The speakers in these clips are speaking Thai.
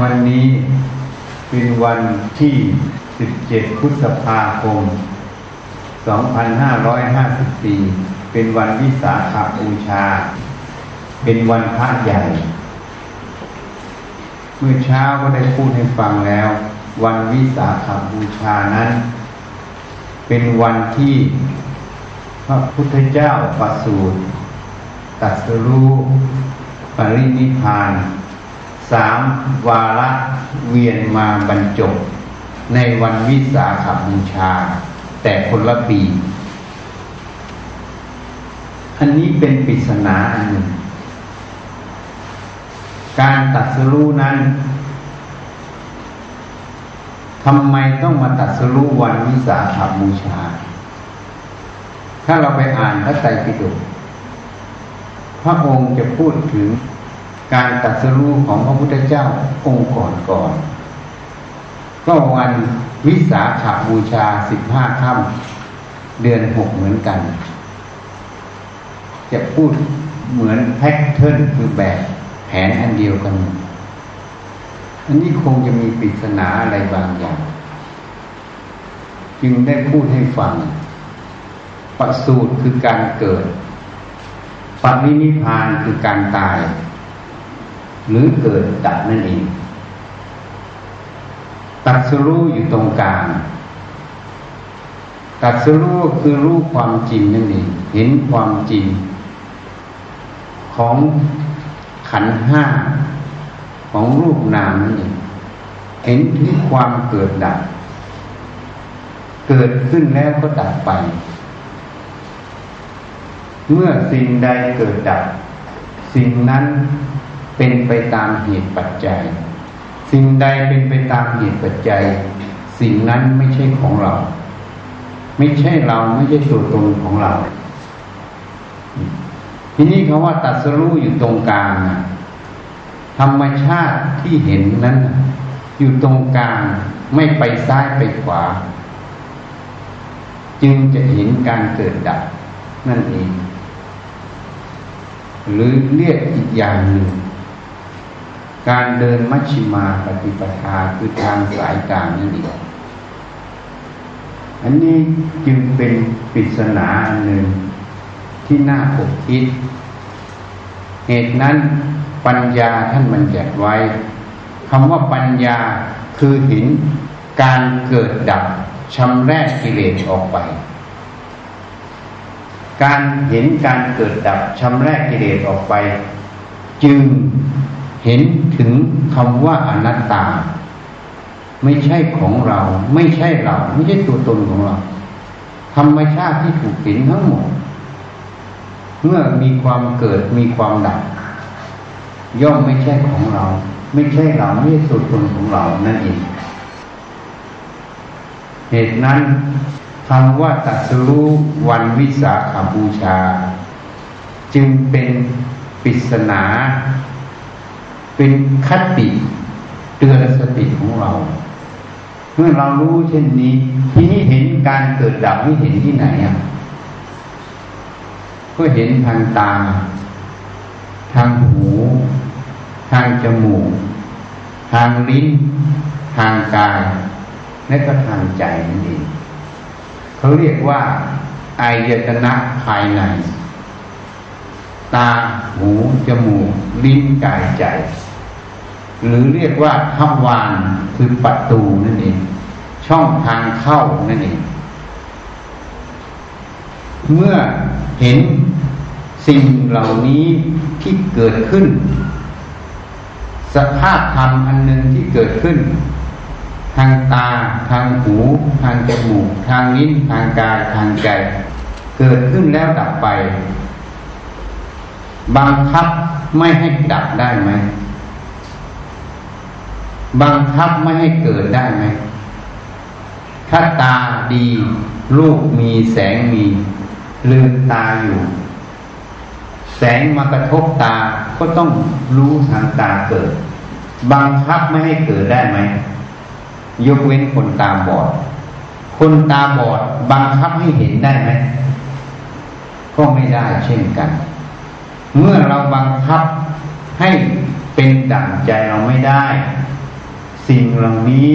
วันนี้เป็นวันที่ 17 พฤษภาคม 2554 เป็นวันวิสาขบูชา เป็นวันพระใหญ่ เมื่อเช้าก็ได้พูดให้ฟังแล้ว วันวิสาขบูชานั้น เป็นวันที่พระพุทธเจ้าประสูติตรัสรู้ปรินิพพาน สามวาระเวียนมาบรรจบ ในวันวิสาขบูชา แต่คนละปี อันนี้เป็นปริศนาอันหนึ่ง การตัดสรู้นั้นทำไมต้องมาตัดสรู้วันวิสาขบูชา ถ้าเราไปอ่านพระไตรปิฎกพระองค์จะพูดถึง การตัดสรู้ของพระพุทธเจ้าองค์ก่อนก่อนก็วันวิสาขาบูชาสิบห้าค่ำเดือนหกเหมือนกัน จะพูดเหมือนแพ็กเทิร์นคือแบบแผนอันเดียวกัน อันนี้คงจะมีปริศนาอะไรบางอย่าง จึงได้พูดให้ฟังประสูตรคือการเกิดปรินิพานคือการตาย หรือเกิดดับนั่นเองตัดสรู้อยู่ตรงกลางตัดสรู้คือรู้ความจริงนั่นเองเห็นความจริง ของขันห้าของรูปนามนั่นเองเห็นถึงความเกิดดับ เกิดขึ้นแล้วก็ดับไป เมื่อสิ่งใดเกิดดับ สิ่งนั้น เป็นไปตามเหตุปัจจัย สิ่งใดเป็นไปตามเหตุปัจจัย สิ่งนั้นไม่ใช่ของเรา ไม่ใช่เราไม่ใช่ตัวตนของเรา ทีนี้คาว่าตัดสรู้อยู่ตรงกลางธรรมชาติที่เห็นนั้น อยู่ตรงกลางไม่ไปซ้ายไปขวา จึงจะเห็นการเกิดดับนั่นเอง หรือเรียกอีกอย่างหนึ่ง การเดินมัชชิมาปฏิปทาคือทางสายกลางนั่เองอันนี้จึงเป็นปริศนาหนึ่งที่น่าอกคิด เหตุนั้นปัญญาท่านบัญญัติไว้คำว่าปัญญาคือเห็นการเกิดดับชำแรกกิเลสออกไป การเห็นการเกิดดับชำแรกกิเลสออกไป จึง เห็นถึงคำว่าอนัตตา ไม่ใช่ของเรา ไม่ใช่เรา ไม่ใช่ตัวตนของเรา ธรรมชาติที่ถูกเห็นทั้งหมด เมื่อมีความเกิดมีความดับ ย่อมไม่ใช่ของเรา ไม่ใช่เราไม่ใช่ตัวตนของเรานั่นเองเหตุนั้นคำว่าตัสรู้วันวิสาขาบูชา จึงเป็นปริศนา เป็นคติเตือนสติของเรา เมื่อเรารู้เช่นนี้ ที่นี่เห็นการเกิดดับนี่เห็นที่ไหนอะก็เห็นทางตา ทางหู ทางจมูก ทางลิ้น ทางกาย และก็ทางใจนั่นเองเขาเรียกว่าอายตนะภายใน ตาหูจมูก ลิ้นกายใจ หรือเรียกว่าทวานคือประตูนั่นเอง ช่องทางเข้านั่นเอง เมื่อเห็นสิ่งเหล่านี้ที่เกิดขึ้น สภาพธรรมอันหนึ่งที่เกิดขึ้น ทางตาทางหู ทางจมูก ทางนิ้นทางกายทางใจ เกิดขึ้นแล้วดับไป บังคับไม่ให้ดับได้ไหม บังคับไม่ให้เกิดได้ไหม ถ้าตาดีลูกมีแสงมีลืมตาอยู่ แสงมากระทบตาก็ต้องรู้ทางตาเกิด บังคับไม่ให้เกิดได้ไหม ยกเว้นคนตาบอด คนตาบอด บังคับให้เห็นได้ไหม ก็ไม่ได้เช่นกัน เมื่อเราบังคับให้เป็นดั่งใจเราไม่ได้ สิ่งเหล่านี้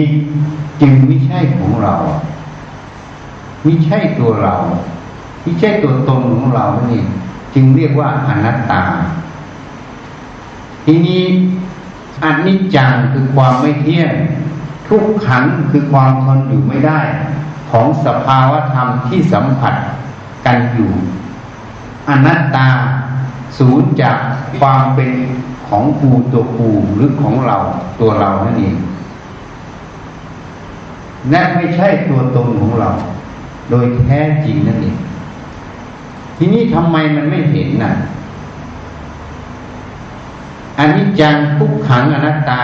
จึงไม่ใช่ของเราไม่ใช่ตัวเราไม่ใช่ตัวตนของเรานี่จึงเรียกว่าอนัตตา ทีนี้อนิจจังคือความไม่เที่ยง ทุกขังคือความทนอยู่ไม่ได้ ของสภาวะธรรมที่สัมผัสกันอยู่ อนัตตา สูญจากความเป็นของกูตัวกูหรือของเราตัวเรานั่นเองและไม่ใช่ตัวตนของเรา โดยแท้จริงนั่นเองทีนี้ทำไมมันไม่เห็นน่ะอันนี้จังทุกขังอนัตตา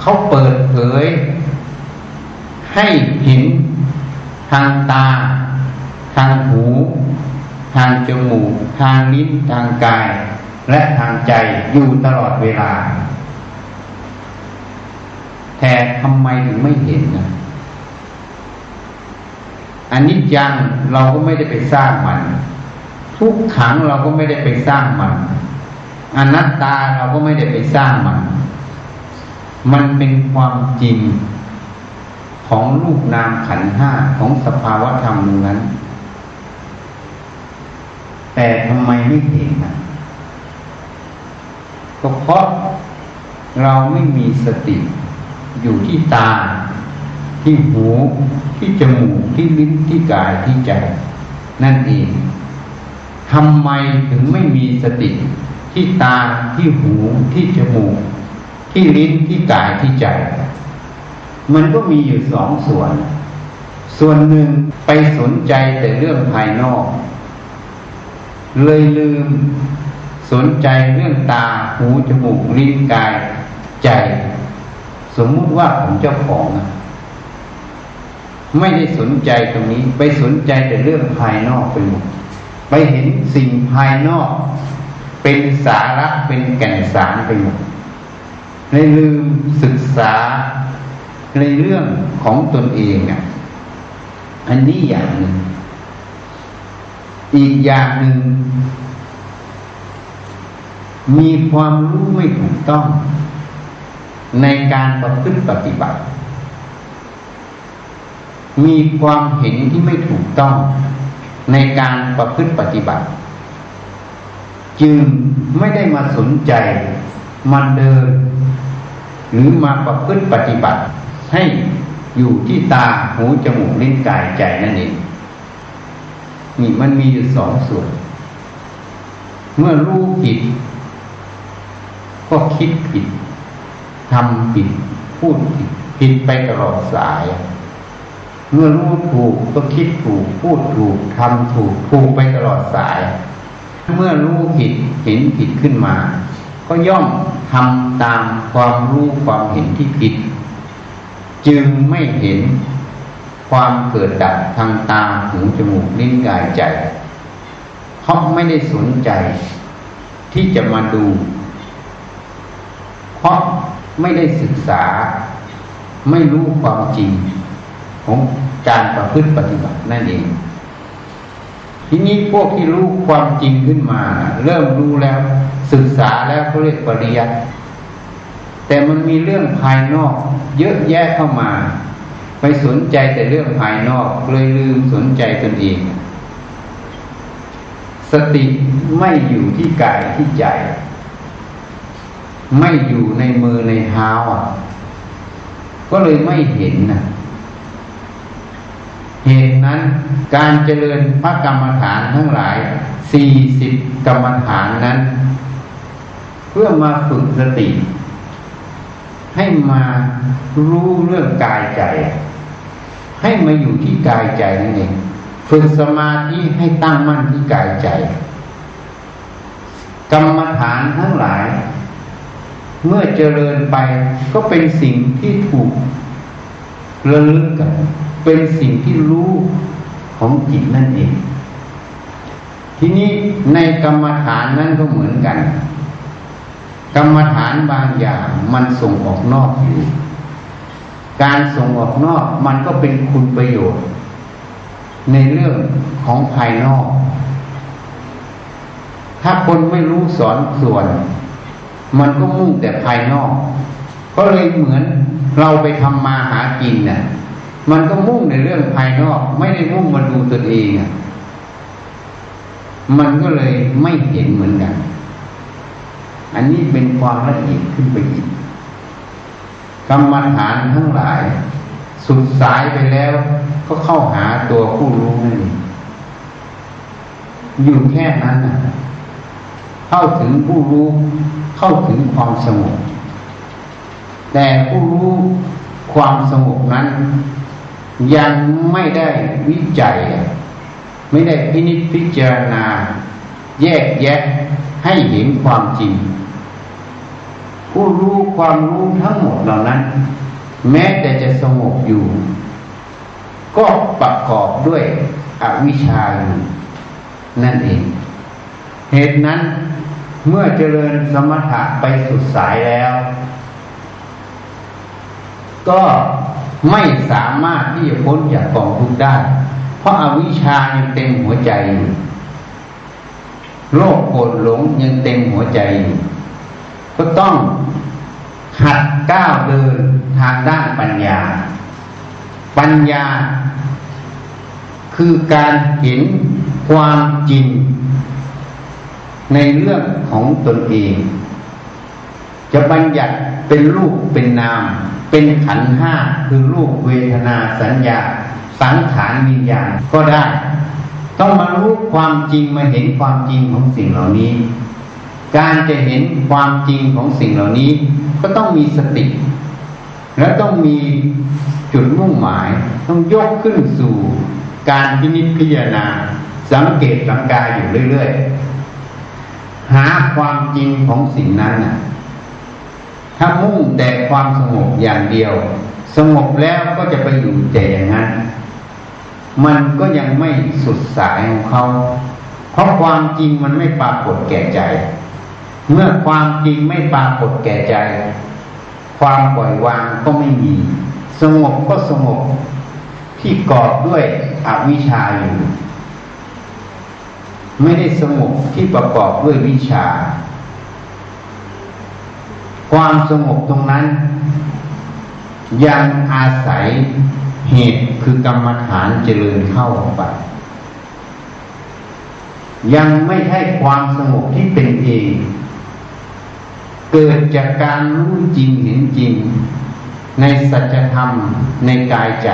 เขาเปิดเผย ให้เห็นทางตา ทางหู ทางจมูก ทางลิ้นทางกาย และทางใจอยู่ตลอดเวลา แต่ทำไมถึงไม่เห็นนะอันนี้จังเราก็ไม่ได้ไปสร้างมัน ทุกขังเราก็ไม่ได้ไปสร้างมันอนัตตาเราก็ไม่ได้ไปสร้างมัน มันเป็นความจริงของรูปนามขันห้าของสภาวะธรรมนั้น แต่ทำไมไม่เห็นนะก็เพราะเราไม่มีสติอยู่ที่ตา ที่หูที่จมูกที่ลิ้นที่กายที่ใจ นั่นเองทำไมถึงไม่มีสติ ที่ตาที่หูที่จมูก ที่ลิ้นที่กายที่ใจ มันก็มีอยู่สองส่วน ส่วนหนึ่งไปสนใจแต่เรื่องภายนอก เลยลืมสนใจเรื่องตาหูจมูกลิ้นกายใจ สมมุติว่าผมเจ้าของ ไม่ได้สนใจตรงนี้ ไปสนใจแต่เรื่องภายนอกไปหมดไปเห็นสิ่งภายนอก เป็นสาระเป็นแก่นสารไปหมดเลยลืมศึกษาในเรื่องของตนเองอะอันนี้อย่างหนึ่ง อีกอย่างหนึ่ง มีความรู้ไม่ถูกต้อง ในการประพฤติปฏิบัติ มีความเห็นที่ไม่ถูกต้อง ในการประพฤติปฏิบัติ จึงไม่ได้มาสนใจมันเดิน หรือมาประพฤติปฏิบัติ ให้อยู่ที่ตาหูจมูกลิ้นกายใจนั่นเอง นี่มันมีอยู่สองส่วน เมื่อรู้ผิด ก็คิดผิดทำผิด พูดผิดผิดไปตลอดสาย เมื่อรู้ถูกก็คิดถูก พูดถูกทำถูกถูกไปตลอดสาย เมื่อรู้ผิดเห็นผิดขึ้นมา ก็ย่อมทำตามความรู้ความเห็นที่ผิด จึงไม่เห็น ความเกิดดับทางตาหูจมูกลิ้นกายใจเพราะไม่ได้สนใจที่จะมาดู เพราะไม่ได้ศึกษา ไม่รู้ความจริง ของการประพฤติปฏิบัตินั่นเอง ทีนี้พวกที่รู้ความจริงขึ้นมา เริ่มรู้แล้วศึกษาแล้วเขาเรียกปริยัติแต่มันมีเรื่องภายนอก เยอะแยะเข้ามา ไปสนใจแต่เรื่องภายนอกเลยลืมสนใจตนเอง สติไม่อยู่ที่กายที่ใจ ไม่อยู่ในมือในเท้าก็เลยไม่เห็นนะเหตุนั้นการเจริญพระกรรมฐานทั้งหลายสี่สิบกรรมฐานนั้น เพื่อมาฝึกสติ ให้มารู้เรื่องกายใจ ให้มาอยู่ที่กายใจนั่นเองฝึกสมาธิให้ตั้งมั่นที่กายใจ กรรมฐานทั้งหลาย เมื่อเจริญไปก็เป็นสิ่งที่ถูกระลึกกัน เป็นสิ่งที่รู้ของจิตนั่นเอง ทีนี้ในกรรมฐานนั้นก็เหมือนกัน กรรมฐานบางอย่างมันส่งออกนอกอยู่ การส่งออกนอกมันก็เป็นคุณประโยชน์ ในเรื่องของภายนอก ถ้าคนไม่รู้สอนส่วน มันก็มุ่งแต่ภายนอก ก็เลยเหมือนเราไปทำมาหากินเนะ่ยมันก็มุ่งในเรื่องภายนอก ไม่ได้มุ่งมาดูตนเองอะมันก็เลยไม่เห็นเหมือนกัน อันนี้เป็นความละเอียดขึ้นไปอีกกรรมฐานทั้งหลาย สุดสายไปแล้ว ก็เข้าหาตัวผู้รู้นั่นเองอยู่แค่นั้นนะเข้าถึงผู้รู้ เข้าถึงความสงบแต่ผู้รู้ความสงบนั้น ยังไม่ได้วิจัย ไม่ได้พินิจพิจารณา แยกแยะให้เห็นความจริง ผู้รู้ความรู้ทั้งหมดเหล่านั้น แม้แต่จะสงบอยู่ ก็ประกอบด้วยอวิชชาอยู่นั่นเอง เหตุนั้นเมื่อเจริญสมถะไปสุดสายแล้ว ก็ไม่สามารถที่จะพ้นจากกองทุกข์ได้ เพราะอาวิชชายังเต็มหัวใจอยู่ โลภโกรธหลงยังเต็มหัวใจอยู่ก็ต้องหัดก้าวเดินทางด้านปัญญา ปัญญา คือการเห็นความจริง ในเรื่องของตนเอง จะบัญญัติเป็นรูปเป็นนาม เป็นขันห้าคือรูปเวทนาสัญญา สังขารวิญญาณก็ได้ ต้องมารู้ความจริงมาเห็นความจริงของสิ่งเหล่านี้ การจะเห็นความจริงของสิ่งเหล่านี้ ก็ต้องมีสติ และต้องมีจุดมุ่งหมาย ต้องยกขึ้นสู่ การพินิจพิจารณา สังเกตสังกายอยู่เรื่อยๆหาความจริงของสิ่งนั้นนะถ้ามุ่งแต่ความสงบอย่างเดียว สงบแล้วก็จะไปอยู่แต่อย่างนั้น มันก็ยังไม่สุดสายของเขา เพราะความจริงมันไม่ปรากฏแก่ใจ เมื่อความจริงไม่ปรากฏแก่ใจ ความปล่อยวางก็ไม่มี สงบก็สงบที่กอบด้วยอวิชชาอยู่ ไม่ได้สงบที่ประกอบด้วยวิชา ความสงบตรงนั้น ยังอาศัย เหตุคือกรรมฐานเจริญเข้าไป ยังไม่ใช่ความสงบที่เป็นเอง เกิดจากการรู้จริงเห็นจริง ในสัจธรรมในกายใจ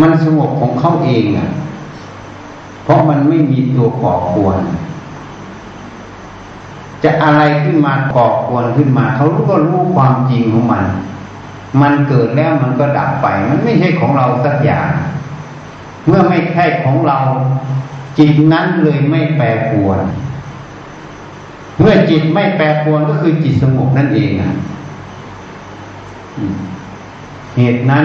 มันสงบของเขาเองอะ เพราะมันไม่มีตัวก่อควรจะอะไรขึ้นมาก่อควรขึ้นมา เขาก็รู้ความจริงของมัน มันเกิดแล้วมันก็ดับไป มันไม่ใช่ของเราสักอย่าง เมื่อไม่ใช่ของเรา จิตนั้นเลยไม่แปรปรวน เมื่อจิตไม่แปรปรวนก็คือจิตสงบนั่นเองอะเหตุนั้น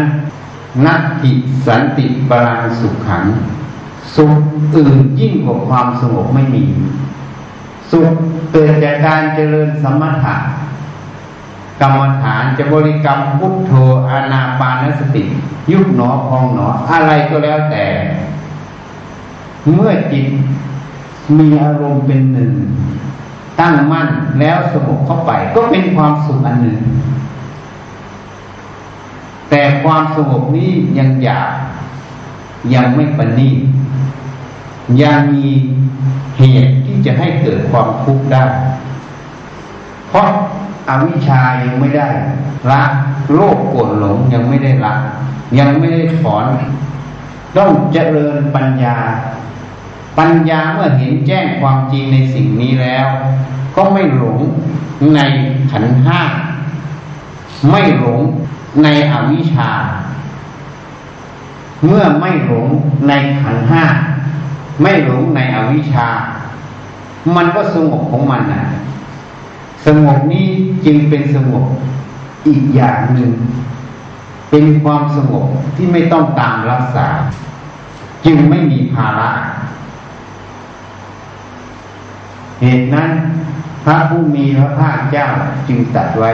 นัตติสันติปรังสุขขัง สุขอื่นยิ่งกว่าความสงบไม่มี สุขเกิดจากการเจริญสมถะ กรรมฐานจะบริกรรมพุทโธอานาปานสติ ยุบหนอพองหนอ อะไรก็แล้วแต่ เมื่อจิตมีอารมณ์เป็นหนึ่ง ตั้งมั่นแล้วสงบเข้าไป ก็เป็นความสุขอันหนึ่ง แต่ความสงบนี้ยังอยากยังไม่ปณียังมีเหตุที่จะให้เกิดความทุกข์ได้ เพราะ อวิชายังไม่ได้ละโลภโกรธหลงยังไม่ได้ละยังไม่ได้ถอน ต้องเจริญปัญญา ปัญญาเมื่อเห็นแจ้งความจริงในสิ่งนี้แล้ว ก็ไม่หลงในขันห้าไม่หลงในอวิชชา เมื่อไม่หลงในขันห้าไม่หลงในอวิชชา มันก็สงบของมันนะ สงบนี้จึงเป็นสงบอีกอย่างหนึ่ง เป็นความสงบที่ไม่ต้องตามรักษา จึงไม่มีภาระเหตุนั้น พระผู้มีพระภาคเจ้าจึงตัดไว้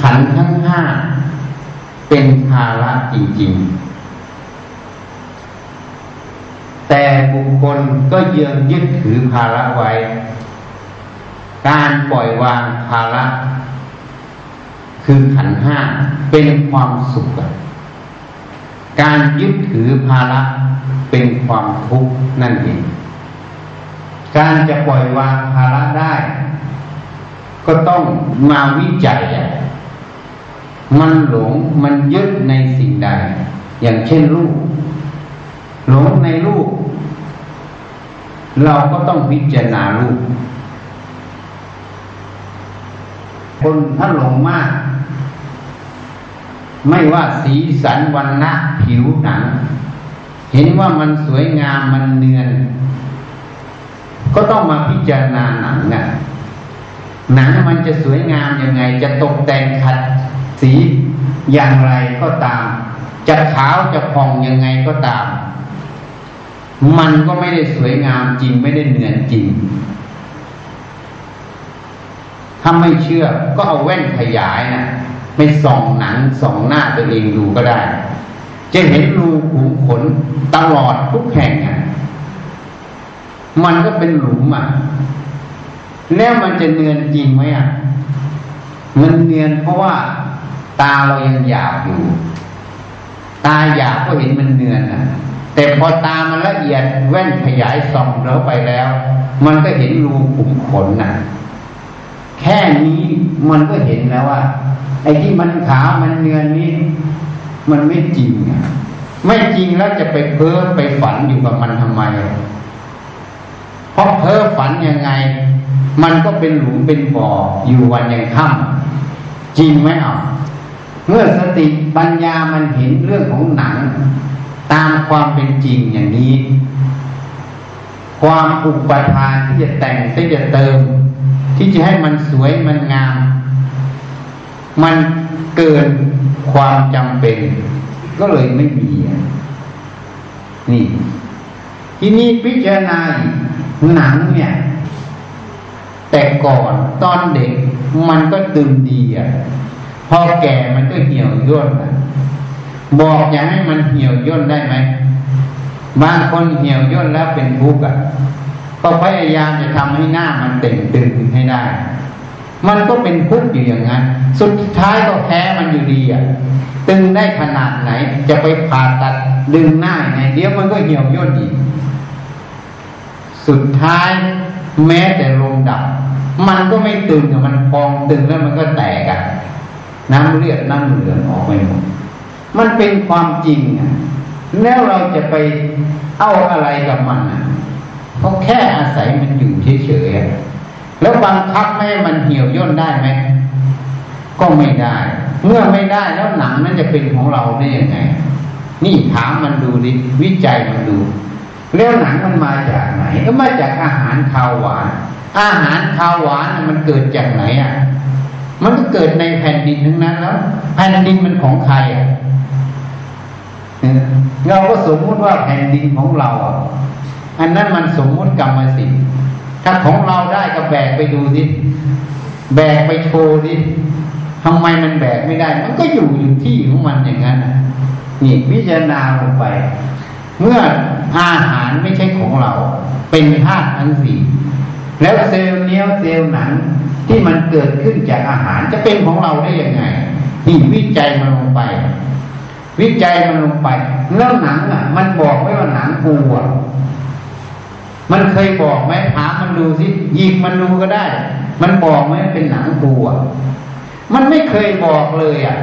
ขันทั้งห้าเป็นภาระจริง ๆ แต่บุคคลก็ยังยึดถือภาระไว้ การปล่อยวางภาระ คือขันห้าเป็นความสุข การยึดถือภาระเป็นความทุกข์นั่นเอง การจะปล่อยวางภาระได้ ก็ต้องมาวิจัย มันหลงมันยึดในสิ่งใด อย่างเช่นลูกหลงในลูก เราก็ต้องพิจารณาลูกคนถ้าหลงมาก ไม่ว่าสีสันวันนะผิวหนัง เห็นว่ามันสวยงามมันเนือน ก็ต้องมาพิจารณาหนังนะหนังมันจะสวยงามยังไง จะตกแต่งขัดสีอย่างไรก็ตาม จะขาวจะผ่องยังไงก็ตาม มันก็ไม่ได้สวยงามจริงไม่ได้เนือนจริง ถ้าไม่เชื่อก็เอาแว่นขยายนะไม่ส่องหนังส่องหน้าตัวเองดูก็ได้ จะเห็นรูขุมขนตลอดทุกแห่งอะมันก็เป็นหลุมอะ แล้วมันจะเนือนจริงไหมอะ มันเนียนเพราะว่าตาเรายังหยาบอยู่ ตาหยาบก็เห็นมันเนือนนะ แต่พอตามันละเอียดแว่นขยายส่องเราไปแล้ว มันก็เห็นรูขุมขนนะแค่นี้มันก็เห็นแล้วว่า ไอ้ที่มันขาวมันเนือนนี้ มันไม่จริงไม่จริงแล้วจะไปเพ้อไปฝันอยู่กับมันทำไมเพราะเพ้อฝันยังไง มันก็เป็นหลุมเป็นบ่ออยู่วันยังค่ำจริงไหมอะเมื่อสติปัญญามันเห็นเรื่องของหนัง ตามความเป็นจริงอย่างนี้ ความอุปทานที่จะแต่งที่จะเติม ที่จะให้มันสวยมันงาม มันเกินความจำเป็น ก็เลยไม่มีนี่ทีนี้พิจารณาหนังเนี่ย แต่ก่อนตอนเด็กมันก็ตึงดีอะพอแก่มันก็เหี่ยวย่น บอกอย่าให้มันเหี่ยวย่นได้ไหมบางคนเหี่ยวย่นแล้วเป็นทุกข์อะก็พยายามจะทำให้หน้ามันเต่งตึงให้ได้ มันก็เป็นทุกข์อยู่อย่างนั้น สุดท้ายก็แพ้มันอยู่ดีอะ ตึงได้ขนาดไหน จะไปผ่าตัดดึงหน้าไงเดี๋ยวมันก็เหี่ยวย่นอีก สุดท้ายแม้แต่ลมดับ มันก็ไม่ตึงมันพองตึงแล้วมันก็แตกอะ น้ำเลือดน้ำเหลืองออกไปหมด มันเป็นความจริงอะแล้วเราจะไปเอาอะไรกับมันเพราะแค่อาศัยมันอยู่เฉยๆแล้วบังคับไม่ให้มันเหี่ยวย่นได้ไหมก็ไม่ได้ เมื่อไม่ได้แล้วหนังนั้นจะเป็นของเราได้ยังไง นี่ถามมันดูดิวิจัยมันดู แล้วหนังมันมาจากไหน ก็มาจากอาหารข้าวหวาน อาหารข้าวหวานมันเกิดจากไหนอะ มันก็เกิดในแผ่นดินทั้งนั้นแล้วแผ่นดินมันของใครอะ เราก็สมมุติว่าแผ่นดินของเรา อันนั้นมันสมมุติกรรมสิทธิ์ถ้าของเราได้ก็แบกไปดูสิแบกไปโชว์สิทำไมมันแบกไม่ได้ มันก็อยู่อยู่ที่ของมันอย่างนั้นนี่พิจารณาลงไป เมื่ออาหารไม่ใช่ของเรา เป็นธาตุทั้งสี่แล้วเซลล์เนี้ยเซลล์หนังที่มันเกิดขึ้นจากอาหารจะเป็นของเราได้ยังไงนี่วิจัยมันลงไป วิจัยมันลงไปแล้วหนังอะ มันบอกไว้ว่าหนังกูอะมันเคยบอกไหมถามมันดูสิยิงมันดูก็ได้ มันบอกไหมเป็นหนังกูอะมันไม่เคยบอกเลยอะ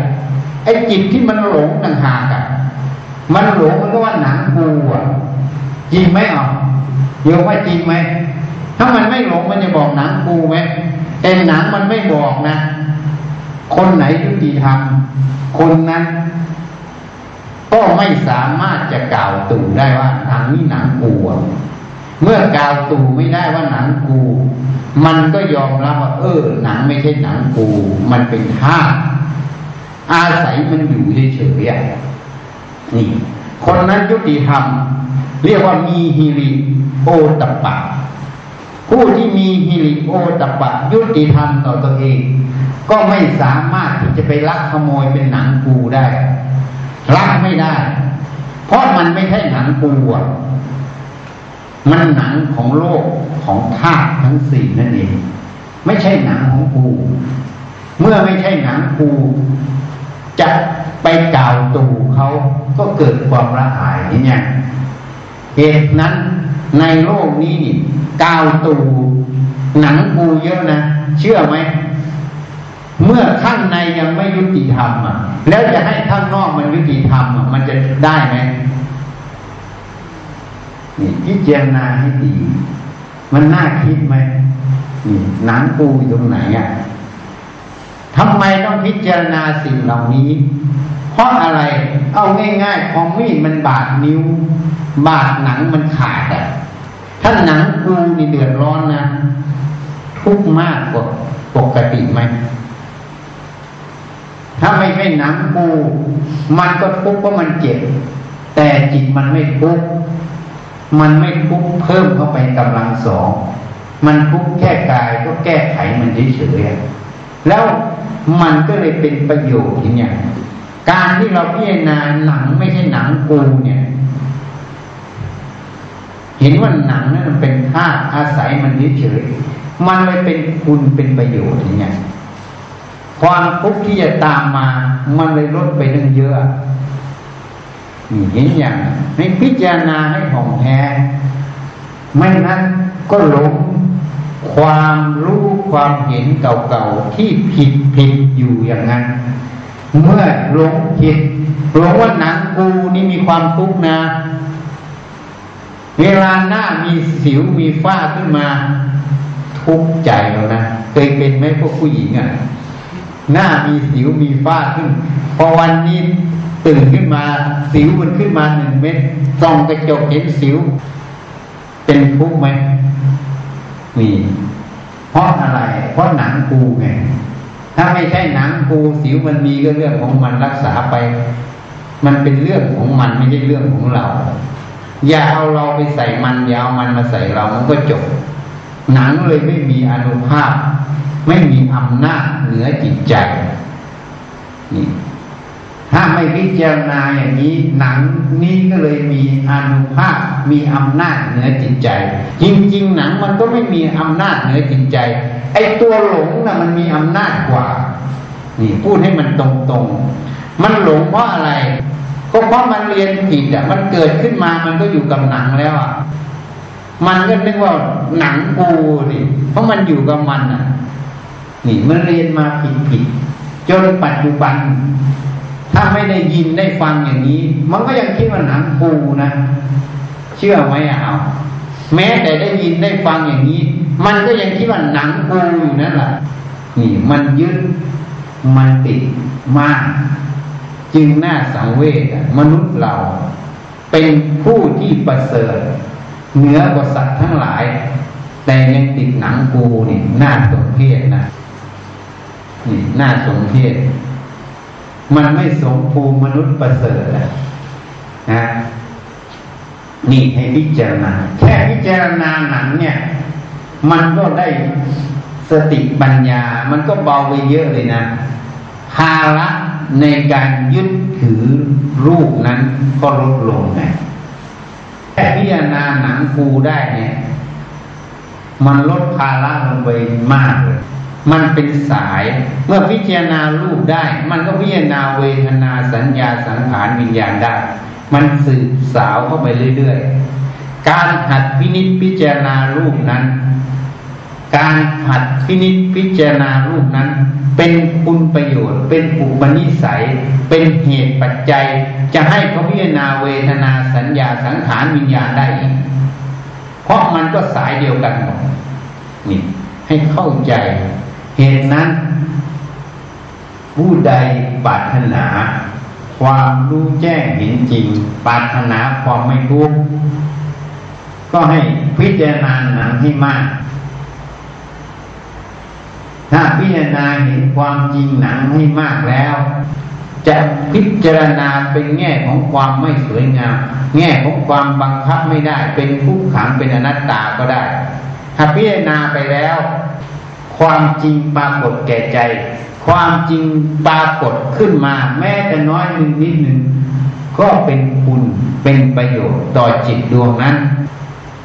ไอ้จิตที่มันหลงต่างหากอะมันหลงมันก็ว่าหนังกูอะจริงไหมอะเดี๋ยวว่าจริงไหมถ้ามันไม่หลงมันจะบอกหนังกูไหมแต่หนังมันไม่บอกนะ คนไหนยุติธรรมคนนั้น ก็ไม่สามารถจะกล่าวตู่ได้ว่าหนังนี้หนังกูเมื่อกล่าวตู่ไม่ได้ว่าหนังกู มันก็ยอมรับว่า เออ หนังไม่ใช่หนังกู มันเป็นท่าอาศัยมันอยู่เฉยๆนี่ คนนั้นยุติธรรม เรียกว่ามีฮิริโอตปะ ผู้ที่มีฮิริโอตปะ ยุติธรรมต่อตัวเอง ก็ไม่สามารถที่จะไปลักขโมยเป็นหนังกูได้ ลักไม่ได้ เพราะมันไม่ใช่หนังกูอะมันหนังของโลกของธาตุทั้งสี่นั่นเอง ไม่ใช่หนังของกูเมื่อไม่ใช่หนังกูจะไปกล่าวตูเขาก็เกิดความละอายนี่เนี่ยเหตุนั้นในโลกนี้นี่กาวตูหนังกูเยอะนะ เชื่อไหม เมื่อข้างในยังไม่ยุติธรรมอะ แล้วจะให้ข้างนอกมันยุติธรรมอะมันจะได้ไหมนี่พิจารณาให้ดี มันน่าคิดไหมนี่หนังกูอยู่ตรงไหนอะทำไมต้องพิจารณาสิ่งเหล่านี้ เพราะอะไร เอาง่ายๆของมีดมันบาดนิ้ว บาดหนังมันขาดอะถ้าหนังกูนี่เดือดร้อนนะทุกมากกว่าปกติไหม ถ้าไม่ใช่หนังกูมันก็ทุกข์เพราะมันเจ็บ แต่จิตมันไม่ทุกข์มันไม่ทุกข์เพิ่มเข้าไปกำลังสองมันทุกข์แค่กายก็แก้ไขมันเฉยๆแล้วมันก็เลยเป็นประโยชน์อย่างเงี้ยการที่เราพิจารณาหนังไม่ใช่หนังกูเนี่ย เห็นว่าหนังนั้นมันเป็นธาตุอาศัยมันเฉยๆมันเลยเป็นคุณเป็นประโยชน์อย่างเงี้ย ความทุกข์ที่จะตามมา มันเลยลดไปตั้งเยอะนี่เห็นอย่างให้พิจารณาให้ของแท้ไม่นั้นก็หลงความรู้ความเห็นเก่าๆที่ผิดผิดอยู่อย่างนั้น เมื่อหลงผิดหลงว่าหนังกูนี่มีความทุกข์นะ เวลาหน้ามีสิวมีฝ้าขึ้นมา ทุกข์ใจแล้วนะเคยเป็นไหมพวกผู้หญิงอะ หน้ามีสิวมีฝ้าขึ้น พอวันนี้ตื่นขึ้นมาสิวมันขึ้นมาหนึ่งเม็ดส่องกระจกเห็นสิว เป็นทุกข์ไหมมีเพราะอะไร เพราะหนังกูไงถ้าไม่ใช่หนังกูสิวมันมีก็เรื่องของมันรักษาไป มันเป็นเรื่องของมันไม่ใช่เรื่องของเรา อย่าเอาเราไปใส่มันอย่าเอามันมาใส่เรามันก็จบหนังเลยไม่มีอนุภาพ ไม่มีอำนาจเหนือจิตใจนี่ถ้าไม่พิจารณาอย่างนี้หนังนี้ก็เลยมีอนุภาพมีอำนาจเหนือจิตใจ จริง ๆ หนังมันก็ไม่มีอำนาจเหนือจิตใจ ไอ้ตัวหลงนะ่ะมันมีอำนาจกว่า นี่พูดให้มันตรงๆ มันหลงเพราะอะไร ก็เพราะมันเรียนผิดอะมันเกิดขึ้นมามันก็อยู่กับหนังแล้วอะมันก็นึกว่าหนังกูนี่เพราะมันอยู่กับมันอะ นี่มันเรียนมาผิดๆจนปัจจุบัน ถ้าไม่ได้ยินได้ฟังอย่างนี้ มันก็ยังคิดว่าหนังปูนะ เชื่อไหมเอาแม้แต่ได้ยินได้ฟังอย่างนี้ มันก็ยังคิดว่าหนังปูอยู่นั่นแหละนี่มันยึดมันติดมาก จึงน่าสังเวชมนุษย์เราเป็นผู้ที่ประเสริฐเหนือกว่าสัตว์ทั้งหลาย แต่ยังติดหนังปูนี่น่าสมเพชนะ นี่น่าสมเพชมันไม่สมภูมิมนุษย์ประเสริฐนะนี่ให้พิจารณาแค่พิจารณาหนังเนี่ย มันก็ได้สติปัญญา มันก็เบาไปเยอะเลยนะภาระในการยึดถือรูปนั้นก็ลดลงไงแค่พิจารณาหนังกูได้เนี่ย มันลดภาระลงไปมากเลย มันเป็นสายเมื่อพิจารณารูปได้ มันก็พิจารณาเวทนาสัญญาสังขารวิญญาณได้ มันสืบสาวเข้าไปเรื่อยๆ การหัดพินิจพิจารณารูปนั้น การหัดพินิจพิจารณารูปนั้น เป็นคุณประโยชน์ เป็นปุปนิสัย เป็นเหตุปัจจัย จะให้เขาพิจารณาเวทนาสัญญาสังขารวิญญาณได้อีกเพราะมันก็สายเดียวกันหมดนี่ให้เข้าใจ เหตุนั้น ผู้ใดปรารถนา ความรู้แจ้งเห็นจริงปรารถนาความไม่ทุกข์ก็ให้พิจารณาหนังให้มาก ถ้าพิจารณาเห็นความจริงหนังให้มากแล้ว จะพิจารณาเป็นแง่ของความไม่สวยงาม แง่ของความบังคับไม่ได้ เป็นทุกขังเป็นอนัตตาก็ได้ ถ้าพิจารณาไปแล้ว ความจริงปรากฏแก่ใจ ความจริงปรากฏขึ้นมา แม้แต่น้อยหนึ่งนิดหนึ่งก็เป็นคุณเป็นประโยชน์ต่อจิตดวงนั้น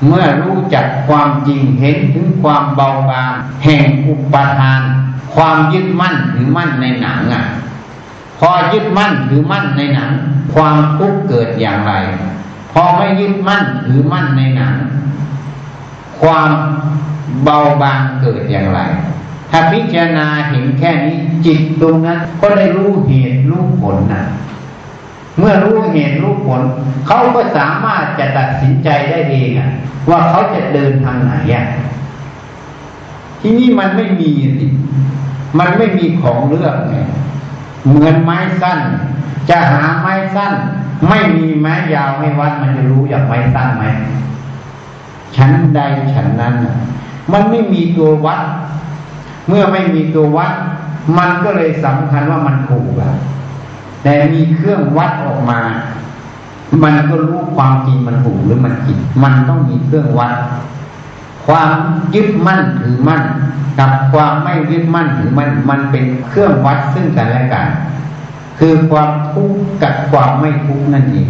เมื่อรู้จักความจริงเห็นถึงความเบาบางแห่งอุปทาน ความยึดมั่นถือมั่นในหนังอะพอยึดมั่นถือมั่นในหนัง ความทุกข์เกิดอย่างไร พอไม่ยึดมั่นถือมั่นในหนัง ความ เบาบางเกิดอย่างไร ถ้าพิจารณาเห็นแค่นี้จิตตรงนั้น ก็ได้รู้เหตุรู้ผลนะเมื่อรู้เหตุรู้ผล เขาก็สามารถจะตัดสินใจได้เองอะว่าเขาจะเดินทางไหนอะที่นี่มันไม่มีสิมันไม่มีของเลือกไงเหมือนไม้สั้น จะหาไม้สั้น ไม่มีไม้ยาวให้วัดมันจะรู้อย่างไม้สั้นไหมชั้นใดชั้นนั้น มันไม่มีตัววัด เมื่อไม่มีตัววัด มันก็เลยสำคัญว่ามันถูกอะแต่มีเครื่องวัดออกมา มันก็รู้ความจริงมันถูกหรือมันผิดมันต้องมีเครื่องวัด ความยึดมั่นถือมั่น กับความไม่ยึดมั่นถือมั่นมันเป็นเครื่องวัดซึ่งกันและกัน คือความทุกข์กับความไม่ทุกข์นั่นเอง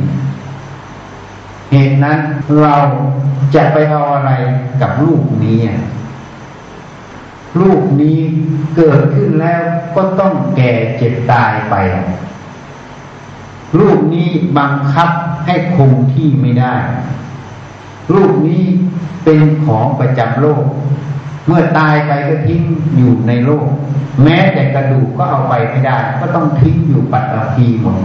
เหตุนั้นเราจะไปเอาอะไรกับลูกนี้ลูกนี้เกิดขึ้นแล้วก็ต้องแก่เจ็บตายไปรูปนี้บังคับให้คงที่ไม่ได้รูปนี้เป็นของประจำโลก เมื่อตายไปก็ทิ้งอยู่ในโลก แม้แต่กระดูกก็เอาไปไม่ได้ ก็ต้องทิ้งอยู่ปัตตภีหมด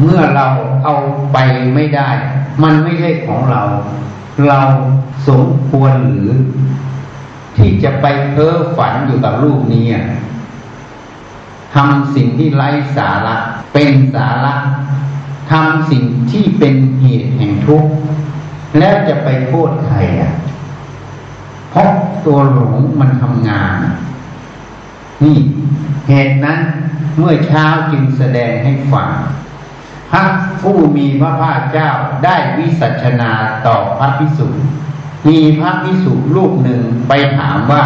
เมื่อเราเอาไปไม่ได้ มันไม่ใช่ของเรา เราสมควรหรือ ที่จะไปเพ้อฝันอยู่กับรูปนี้ทำสิ่งที่ไร้สาระเป็นสาระทำสิ่งที่เป็นเหตุแห่งทุกข์แล้วจะไปโทษใครอะเพราะตัวหลงมันทำงาน นี่เหตุนั้นเมื่อเช้าจึงแสดงให้ฟัง พระผู้มีพระภาคเจ้าได้วิสัชนาต่อพระพิสุมีพระพิสุรูปหนึ่งไปถามว่า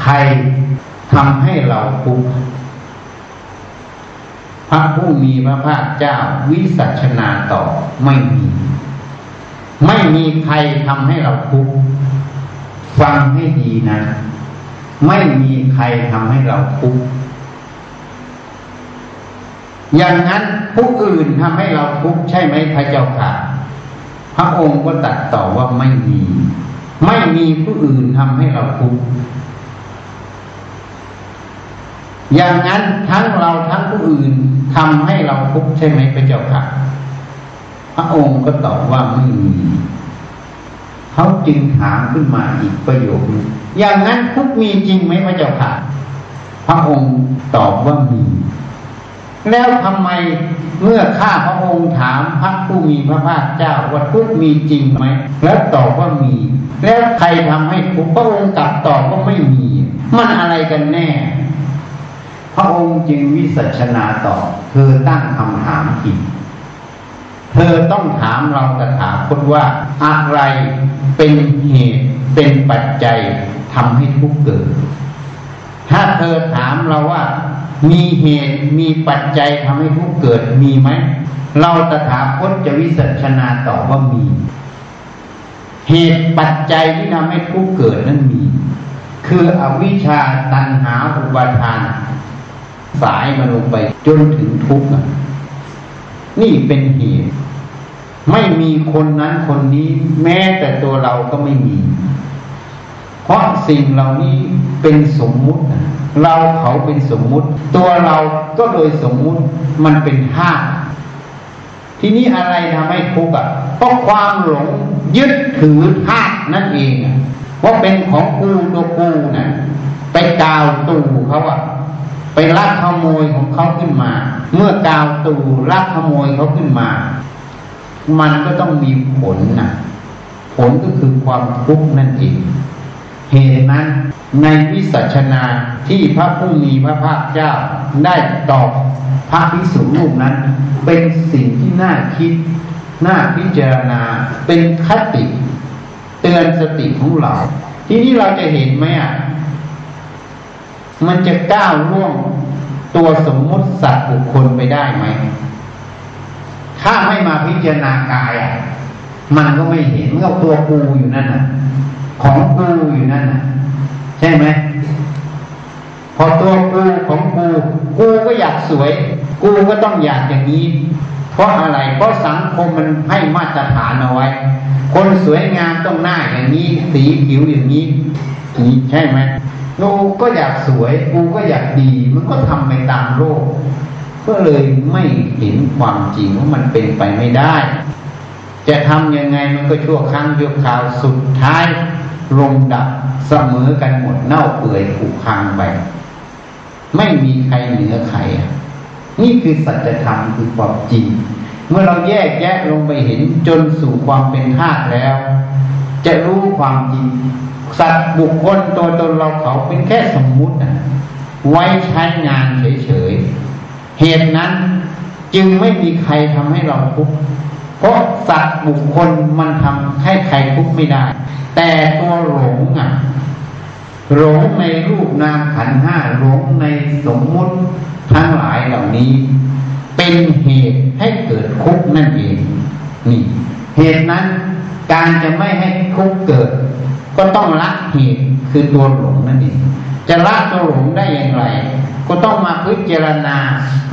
ใครทำให้เราทุกข์พระผู้มีพระภาคเจ้าวิสัชนาต่อไม่มี ไม่มีใครทำให้เราทุกข์ฟังให้ดีนะ ไม่มีใครทำให้เราทุกข์ อย่างนั้นผู้อื่นทำให้เราทุกข์ใช่ไหมพระเจ้าค่ะ พระองค์ก็ตัดต่อว่าไม่มี ไม่มีผู้อื่นทำให้เราทุกข์อย่างนั้นทั้งเราทั้งผู้อื่นทำให้เราทุกข์ใช่ไหมพระเจ้าค่ะ พระองค์ก็ตอบว่าไม่มีเขาจึงถามขึ้นมาอีกประโยคนึงอย่างนั้นทุกมีจริงไหมพระเจ้าค่ะ พระองค์ตอบว่ามี แล้วทำไมเมื่อข้าพระองค์ถามพระผู้มีพระภาคเจ้าว่าทุกมีจริงไหมแล้วตอบว่ามี แล้วใครทำให้พระองค์กลับตอบว่าไม่มี มันอะไรกันแน่ พระองค์จึงวิสัชนาต่อเธอตั้งคำถามผิดเธอต้องถามเราตถาคตว่าอะไรเป็นเหตุเป็นปัจจัยทำให้ทุกข์เกิด ถ้าเธอถามเราว่า มีเหตุมีปัจจัยทำให้ทุกเกิดมีไหม เราตถาคตจะวิสัชนาต่อว่ามี เหตุปัจจัยที่ทำให้ทุกเกิดนั้นมี คืออวิชชาตัณหาอุปาทาน สายมันลงไปจนถึงทุกข์นี่เป็นเหตุ ไม่มีคนนั้นคนนี้ แม้แต่ตัวเราก็ไม่มี เพราะสิ่งเหล่านี้เป็นสมมุติ เราเขาเป็นสมมุติ ตัวเราก็โดยสมมุติมันเป็นธาตุทีนี้อะไรทำให้ทุกข์อะเพราะความหลงยึดถือธาตุนั่นเองว่าเป็นของกูตัวกูนะ่ะไปกาวตูเขาอะไปลักขโมยของเขาขึ้นมา เมื่อกาวตูลักขโมยเขาขึ้นมา มันก็ต้องมีผลนะผลก็คือความทุกข์นั่นเอง เหตุนั้นในวิสัชนาที่พระผู้มีพระภาคเจ้าได้ตอบพระภิกษุรูปนั้น เป็นสิ่งที่น่าคิด น่าพิจารณา เป็นคติ เตือนสติของเรา ทีนี้เราจะเห็นไหมอะ มันจะก้าวล่วงตัวสมมติสัตว์บุคคลไปได้ไหม ถ้าไม่มาพิจารณากายอะ มันก็ไม่เห็นมันก็ตัวกูอยู่นั่นน่ะ ของกูอยู่นั่นใช่ไหมพอตัวกูของกูกูก็อยากสวย กูก็ต้องอยากอย่างนี้ เพราะอะไร เพราะสังคมมันให้มาตรฐานเอาไว้ คนสวยงามต้องหน้าอย่างนี้ สีผิวอย่างนี้นี่ใช่ไหมกูก็อยากสวย กูก็อยากดี มันก็ทำไปตามโลก ก็เลยไม่เห็นความจริงว่ามันเป็นไปไม่ได้ จะทำยังไงมันก็ชั่วครั้งชั่วคราวสุดท้าย ลงดับเสมอกันหมดเน่าเปื่อยผุพังไป ไม่มีใครเหนือใครนี่คือสัจธรรมคือความจริง เมื่อเราแยกแยะลงไปเห็นจนสู่ความเป็นธาตุแล้ว จะรู้ความจริง สัตว์บุคคลตัวตนเราเขาเป็นแค่สมมุตินะไว้ใช้งานเฉยๆ เหตุนั้นจึงไม่มีใครทำให้เราทุกข์เพราะสัตว์บุคคลมันทำให้ใครทุกข์ไม่ได้ แต่ตัวหลงอะหลงในรูปนามขันห้าหลงในสมมุติทั้งหลายเหล่านี้ เป็นเหตุให้เกิดคุกนั่นเองนี่ เหตุนั้นการจะไม่ให้คุกเกิด ก็ต้องละเหตุคือตัวหลงนั่นเองจะละตัวหลงได้อย่างไร ก็ต้องมาพิจารณา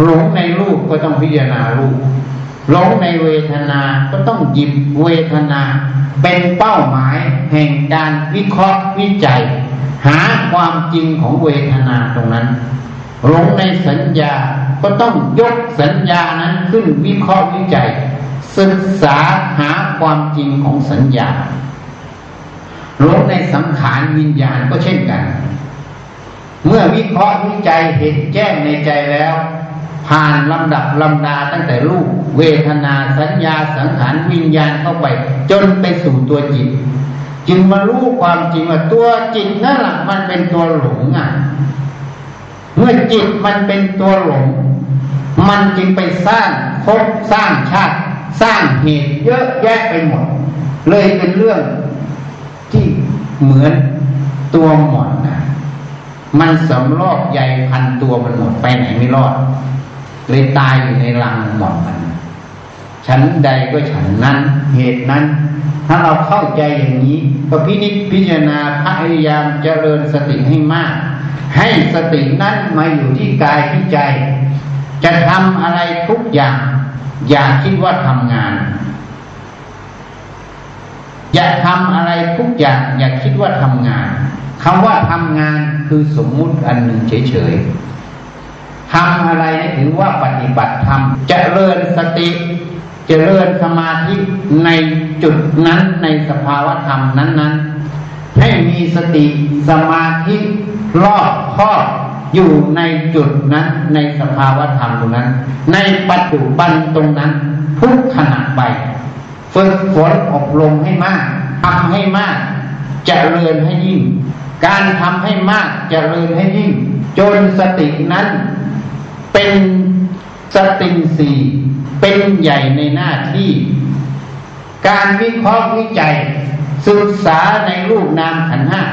หลงในรูปก็ต้องพิจารณารูป หลงในเวทนาก็ต้องหยิบเวทนา เป็นเป้าหมายแห่งการวิเคราะห์วิจัย หาความจริงของเวทนาตรงนั้นหลงในสัญญาก็ต้องยกสัญญานั้นขึ้นวิเคราะห์วิจัย ศึกษาหาความจริงของสัญญาหลงในสังขารวิญญาณก็เช่นกัน เมื่อวิเคราะห์วิจัยเห็นแจ้งในใจแล้ว ผ่านลำดับลำดาตั้งแต่รูป เวทนาสัญญาสังขารวิญญาณเข้าไป จนไปสู่ตัวจิต จึงมารู้ความจริงว่าตัวจิตนั่นแหละมันเป็นตัวหลงอะเมื่อจิตมันเป็นตัวหลง มันจึงไปสร้างภพสร้างชาติ สร้างเหตุเยอะแยะไปหมด เลยเป็นเรื่องที่เหมือนตัวหมอนนะมันสำรอกใยพันตัวมันหมดไปไหนไม่รอด เลยตายอยู่ในรังหมอนมัน ฉันใดก็ฉันนั้น เหตุนั้น ถ้าเราเข้าใจอย่างนี้ก็พินิจพิจารณาพยายามเจริญสติให้มาก ให้สตินั้นมาอยู่ที่กายที่ใจ จะทำอะไรทุกอย่าง อย่าคิดว่าทำงาน อย่าทำอะไรทุกอย่าง อย่าคิดว่าทำงานคำว่าทำงานคือสมมุติอันหนึ่งเฉยๆ ทำอะไรถือว่าปฏิบัติธรรมจะเจริญสติจเจริญสมาธิในจุดนั้นในสภาวะธรรมนั้นๆ ให้มีสติสมาธิรอบครอบอยู่ในจุดนั้นในสภาวะธรรมตรงนั้น ในปัจจุบันตรงนั้นทุกขณะไปฝึกฝนอบรมให้มากทำให้มากจเจริญให้ยิ่ง การทำให้มากจเจริญให้ยิ่ง จนสตินั้น เป็นสติสีเป็นใหญ่ในหน้าที่ การวิเคราะห์วิจัย ศึกษาในรูปนามขันห้า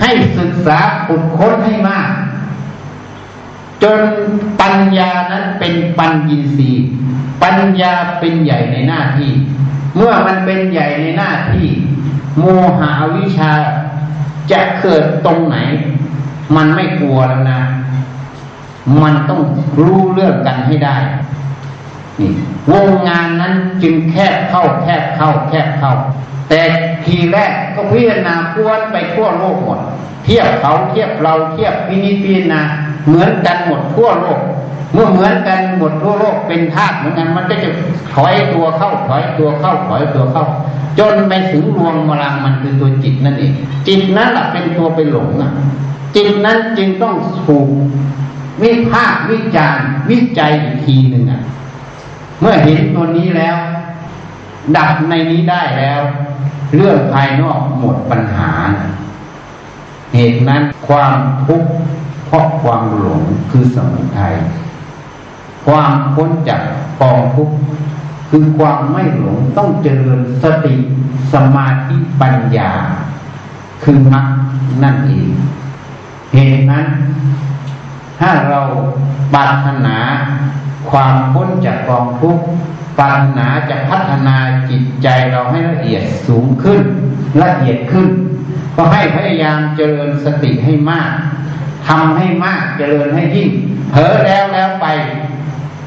ให้ศึกษาขุดค้นให้มาก จนปัญญานั้นเป็นปัญญีสีปัญญาเป็นใหญ่ในหน้าที่ เมื่อมันเป็นใหญ่ในหน้าที่ โมหะวิชาจะเกิดตรงไหน มันไม่กลัวแล้วนะ มันต้องรู้เรื่องกันให้ได้นี่วงงานนั้นจึงแคบเข้าแคบเข้าแคบเข้า แต่ทีแรกก็พิจารณาพวนไปทั่วโลกหมด เทียบเขาเทียบเราเทียบพินิจพิจารณาเหมือนกันหมดทั่วโลก เมื่อเหมือนกันหมดทั่วโลกเป็นธาตุเหมือนกันมันก็จะถอยตัวเข้าถอยตัวเข้าถอยตัวเข้า จนไปถึงรวมมลังมันคือตัวจิตนั่นเองจิตนั้นแหละเป็นตัวไปหลงอะจิตนั้นจึงต้องถูก วิพากวิจารวิจัยอีกทีหนึ่งอะ เมื่อเห็นตัวนี้แล้ว ดับในนี้ได้แล้ว เรื่องภายนอกหมดปัญหา เหตุนั้นความทุกข์เพราะความหลงคือสมุทัยความพ้นจากกองทุกข์คือความไม่หลงต้องเจริญสติสมาธิปัญญา คือมรรคนั่นเองเหตุนั้น ถ้าเราปรารถนาความพ้นจากกองทุกข์ปรารถนาจะพัฒนาจิตใจเราให้ละเอียดสูงขึ้น ละเอียดขึ้น ก็ให้พยายามเจริญสติให้มากทำให้มากเจริญให้ยิ่งเผลอแล้วแล้วไป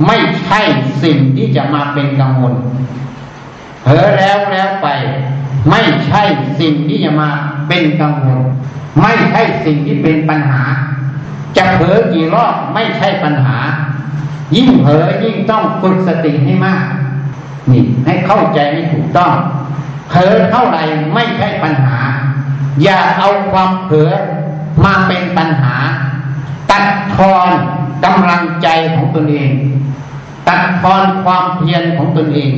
ไม่ใช่สิ่งที่จะมาเป็นกังวลเผลอแล้วแล้วไป ไม่ใช่สิ่งที่จะมาเป็นกังวลไม่ใช่สิ่งที่เป็นปัญหา จะเผลอกี่รอบไม่ใช่ปัญหา ยิ่งเผลอยิ่งต้องฝึกสติให้มากนี่ให้เข้าใจให้ถูกต้องเผลอเท่าไหร่ไม่ใช่ปัญหา อย่าเอาความเผลอมาเป็นปัญหา ตัดทอนกำลังใจของตนเอง ตัดทอนความเพียรของตนเอง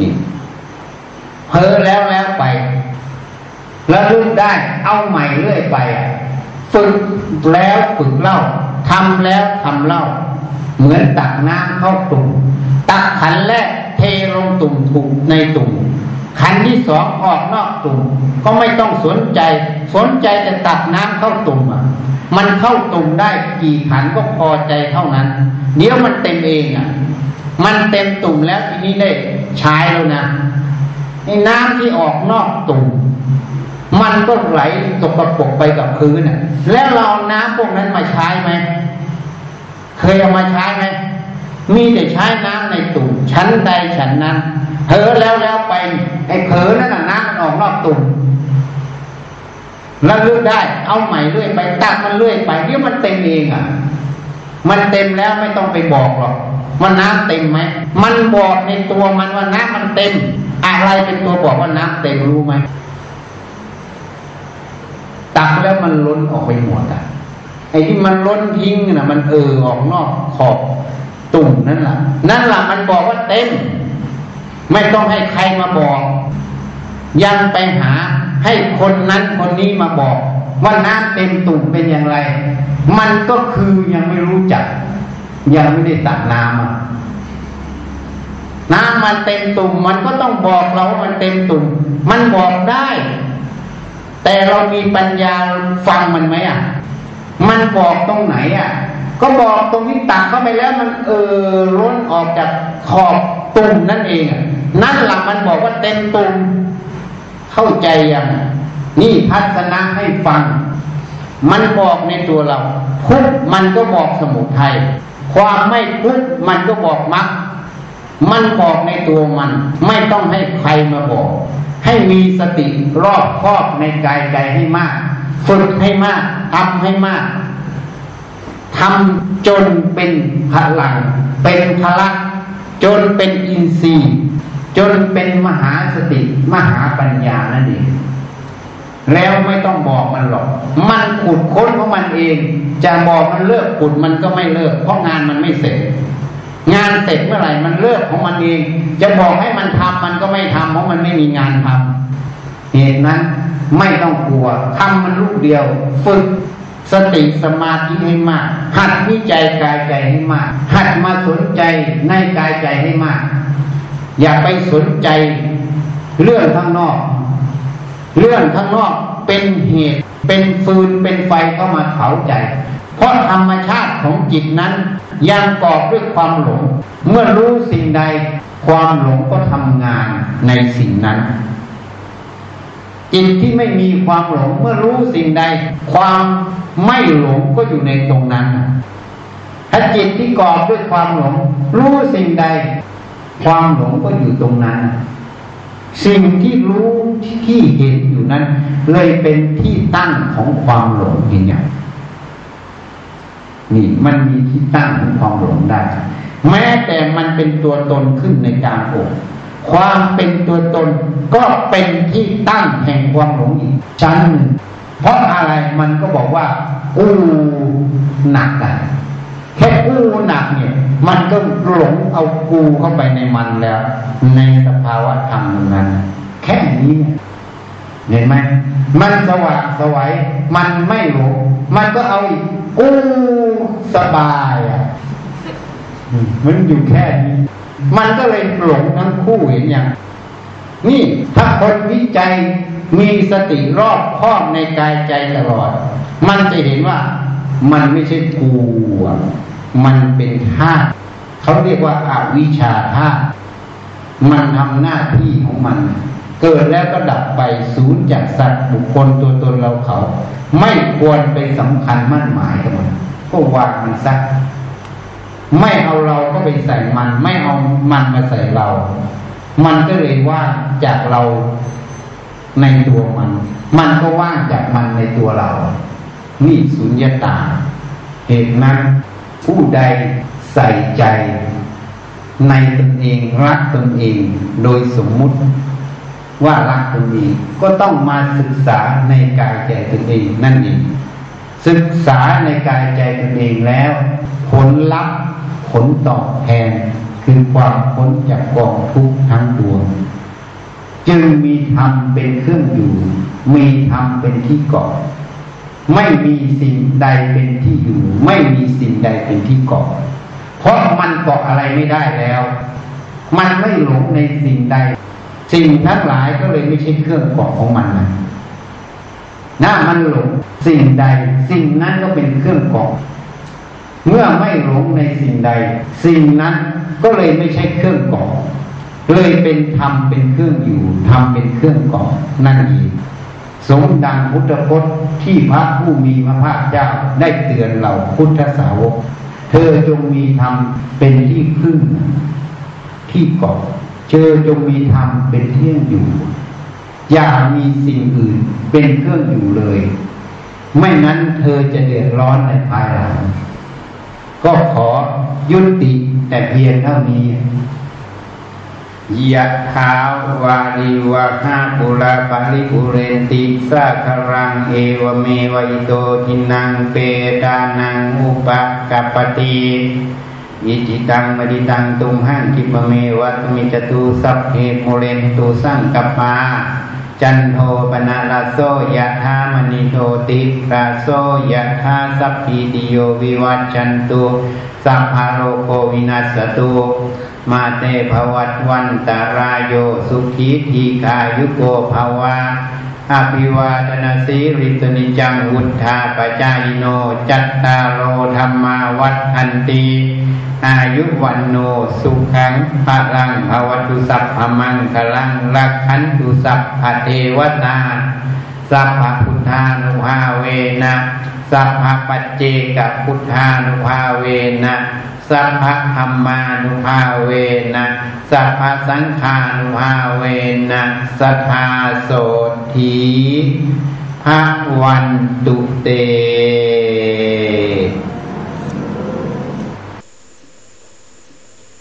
นี่เพ้อแล้วแล้วไป แล้วลึกได้เอาใหม่เรื่อยไป ฝึกแล้วฝึกเล่าทำแล้วทำเล่า เหมือนตักน้ำเข้าตุ่มตักขันแรกเทลงตุ่มถูกในตุ่มขันที่สองออกนอกตุ่มก็ไม่ต้องสนใจ สนใจแต่ตักน้ำเข้าตุ่มอะ มันเข้าตุ่มได้กี่ขันก็พอใจเท่านั้น เดี๋ยวมันเต็มเองอะ มันเต็มตุ่มแล้วทีนี้ได้ใช้แล้วนะไอ้น้ำที่ออกนอกตุ่ม มันก็ไหลตกกระปกไปกับพื้นอะแล้วเราน้ำพวกนั้นมาใช้ไหมเคยเอามาใช้ไหมมีแต่ใช้น้ำในตุ่มชั้นใดชั้นนั้นเผลอแล้วแล้วไปไอ้เผลอนั่นน่ะน้ำมันออกนอกตุ่มแล้วเลือกได้ เอาใหม่เรื่อยไปตักมันเรื่อยไปเดี๋ยวมันเต็มเองอะ มันเต็มแล้วไม่ต้องไปบอกหรอกว่าน้ำเต็มไหม มันบอกในตัวมันว่าน้ำมันเต็ม อะไรเป็นตัวบอกว่าน้ำเต็มรู้ไหม ตักแล้วมันล้นออกไปหมดอะไอ้ที่มันล้นทิ้งน่ะมันเออออกนอกขอบตุ่มนั่นแหละนั่นแหละมันบอกว่าเต็ม ไม่ต้องให้ใครมาบอก ยังไปหาให้คนนั้นคนนี้มาบอก ว่าน้ำเต็มตุ่มเป็นอย่างไร มันก็คือยังไม่รู้จัก ยังไม่ได้ตักน้ำอะน้ำมันเต็มตุ่มมันก็ต้องบอกเราว่ามันเต็มตุ่มมันบอกได้ แต่เรามีปัญญาฟังมันไหมอะ มันบอกตรงไหนอะ ก็บอกตรงที่ตักเข้าไปแล้วมันเออล้นออกจากขอบตุ่มนั่นเองอะนั่นหลักมันบอกว่าเต็มตุ่มเข้าใจยังนี่ทัศนะให้ฟัง มันบอกในตัวเราทุกมันก็บอกสมุทัยความไม่ทุกมันก็บอกมรรคมันบอกในตัวมัน ไม่ต้องให้ใครมาบอก ให้มีสติรอบครอบในกายใจให้มากฝึกให้มากทำให้มากทำจนเป็นพลัง เป็นพลังจนเป็นอินทรีย์ จนเป็นมหาสติมหาปัญญานั่นเองแล้วไม่ต้องบอกมันหรอก มันขุดค้นของมันเอง จะบอกมันเลิกขุดมันก็ไม่เลิก เพราะงานมันไม่เสร็จ งานเสร็จเมื่อไหร่มันเลิกของมันเอง จะบอกให้มันทำมันก็ไม่ทำเพราะมันไม่มีงานทำเหตุนั้นไม่ต้องกลัวทำมันลูกเดียวฝึกสติสมาธิให้มาก หัดวิจัยกายใจให้มาก หัดมาสนใจในกายใจให้มาก อย่าไปสนใจเรื่องข้างนอก เรื่องข้างนอกเป็นเหตุ เป็นฟืนเป็นไฟเข้ามาเผาใจ เพราะธรรมชาติของจิตนั้น ยังกอบด้วยความหลง เมื่อรู้สิ่งใด ความหลงก็ทำงานในสิ่งนั้นจิตที่ไม่มีความหลงเมื่อรู้สิ่งใด ความไม่หลงก็อยู่ในตรงนั้น ถ้าจิตที่กอบด้วยความหลง รู้สิ่งใด ความหลงก็อยู่ตรงนั้น สิ่งที่รู้ที่เห็นอยู่นั้น เลยเป็นที่ตั้งของความหลงเห็นอย่าง นี่มันมีที่ตั้งของความหลงได้ แม้แต่มันเป็นตัวตนขึ้นในกลางอกความเป็นตัวตนก็เป็นที่ตั้งแห่งความหลงอีกชั้นหนึ่งเพราะอะไรมันก็บอกว่า อู้หนักอะแค่อู้หนักเนี่ย มันก็หลงเอากูเข้าไปในมันแล้ว ในสภาวะธรรมนั้น แค่นี้ เห็นไหมมันสว่างสวัยมันไม่หลงมันก็เอาอีกกู้สบายอะมันอยู่แค่นี้มันก็เลยหลงทั้งคู่เห็นอย่างนี่ถ้าคนวิจัยมีสติรอบครอบในกายใจตลอด มันจะเห็นว่ามันไม่ใช่กูมันเป็นธาตุเขาเรียกว่าอาวิชาธาตุมันทำหน้าที่ของมัน เกิดแล้วก็ดับไปศูนย์จากสัตว์บุคคลตัวตนเราเขา ไม่ควรไปสำคัญมั่นหมายกับมันก็วางมันซะไม่เอาเราก็ไปใส่มัน ไม่เอามันมาใส่เรา มันก็เลยว่างจากเราในตัวมัน มันก็ว่างจากมันในตัวเรา นี่สุญญตา เหตุนั้นผู้ใดใส่ใจ ในตนเองรักตนเองโดยสมมุติ ว่ารักตนเองก็ต้องมาศึกษาในกายใจตนเองนั่นเองศึกษาในกายใจตนเองแล้ว ผลลัพธ์ผลตอบแทนคือความพ้นจากกองทุกข์ทั้งดวงจึงมีธรรมเป็นเครื่องอยู่ มีธรรมเป็นที่เกาะไม่มีสิ่งใดเป็นที่อยู่ ไม่มีสิ่งใดเป็นที่เกาะเพราะมันเกาะอะไรไม่ได้แล้ว มันไม่หลงในสิ่งใด สิ่งทั้งหลายก็เลยไม่ใช่เครื่องเกาะของมันนะน้ามันหลงสิ่งใด สิ่งนั้นก็เป็นเครื่องเกาะเมื่อไม่หลงในสิ่งใด สิ่งนั้นก็เลยไม่ใช่เครื่องเกาะเลยเป็นธรรมเป็นเครื่องอยู่ธรรมเป็นเครื่องเกาะนั่นเองสมดังพุทธพจน์ที่พระผู้มีพระภาคเจ้าได้เตือนเราพุทธสาวก เธอจงมีธรรมเป็นที่พึ่งที่เกาะ เธอจงมีธรรมเป็นเที่ยงอยู่ อย่ามีสิ่งอื่นเป็นเครื่องอยู่เลย ไม่นั้นเธอจะเดือดร้อนในภายหลัง ก็ขอยุติแต่เพียงเท่านี้ยะขาวาริวะหาปุราปาริปุเรนติสาครังเอวเมว อิโตทินนังเปตานังอุปกัปปติ อิจฉิตัง ปัตถิตังตุมหัง ขิปปเมว สมิชฌตุสัพเพ ปูเรนตุสังกัปปาจันโทปัณณรโส ยถามณิโชติรโส ยถาสัพพีติโยวิวัชชันตุสัพพโรโควินัสสตุ มาเตภวัตวันตารายโยสุขีทีคายุโกภาวะ อภิวาทนาสีริตนิจังวุธาปจายโน จัตตาโรธรรมาวัฏอันตีอายุวันโนสุขังพลังภวตุสัพพมังคลังรักขันตุสัพพเทวตา สัพพพุทธานุภาเวนะสัพพปัจเจกพุทธานุภาเวนะสัพพธรรมานุภาเวนะสัพพสังฆานุภาเวนะสัทธาโสทีพระวันตุเต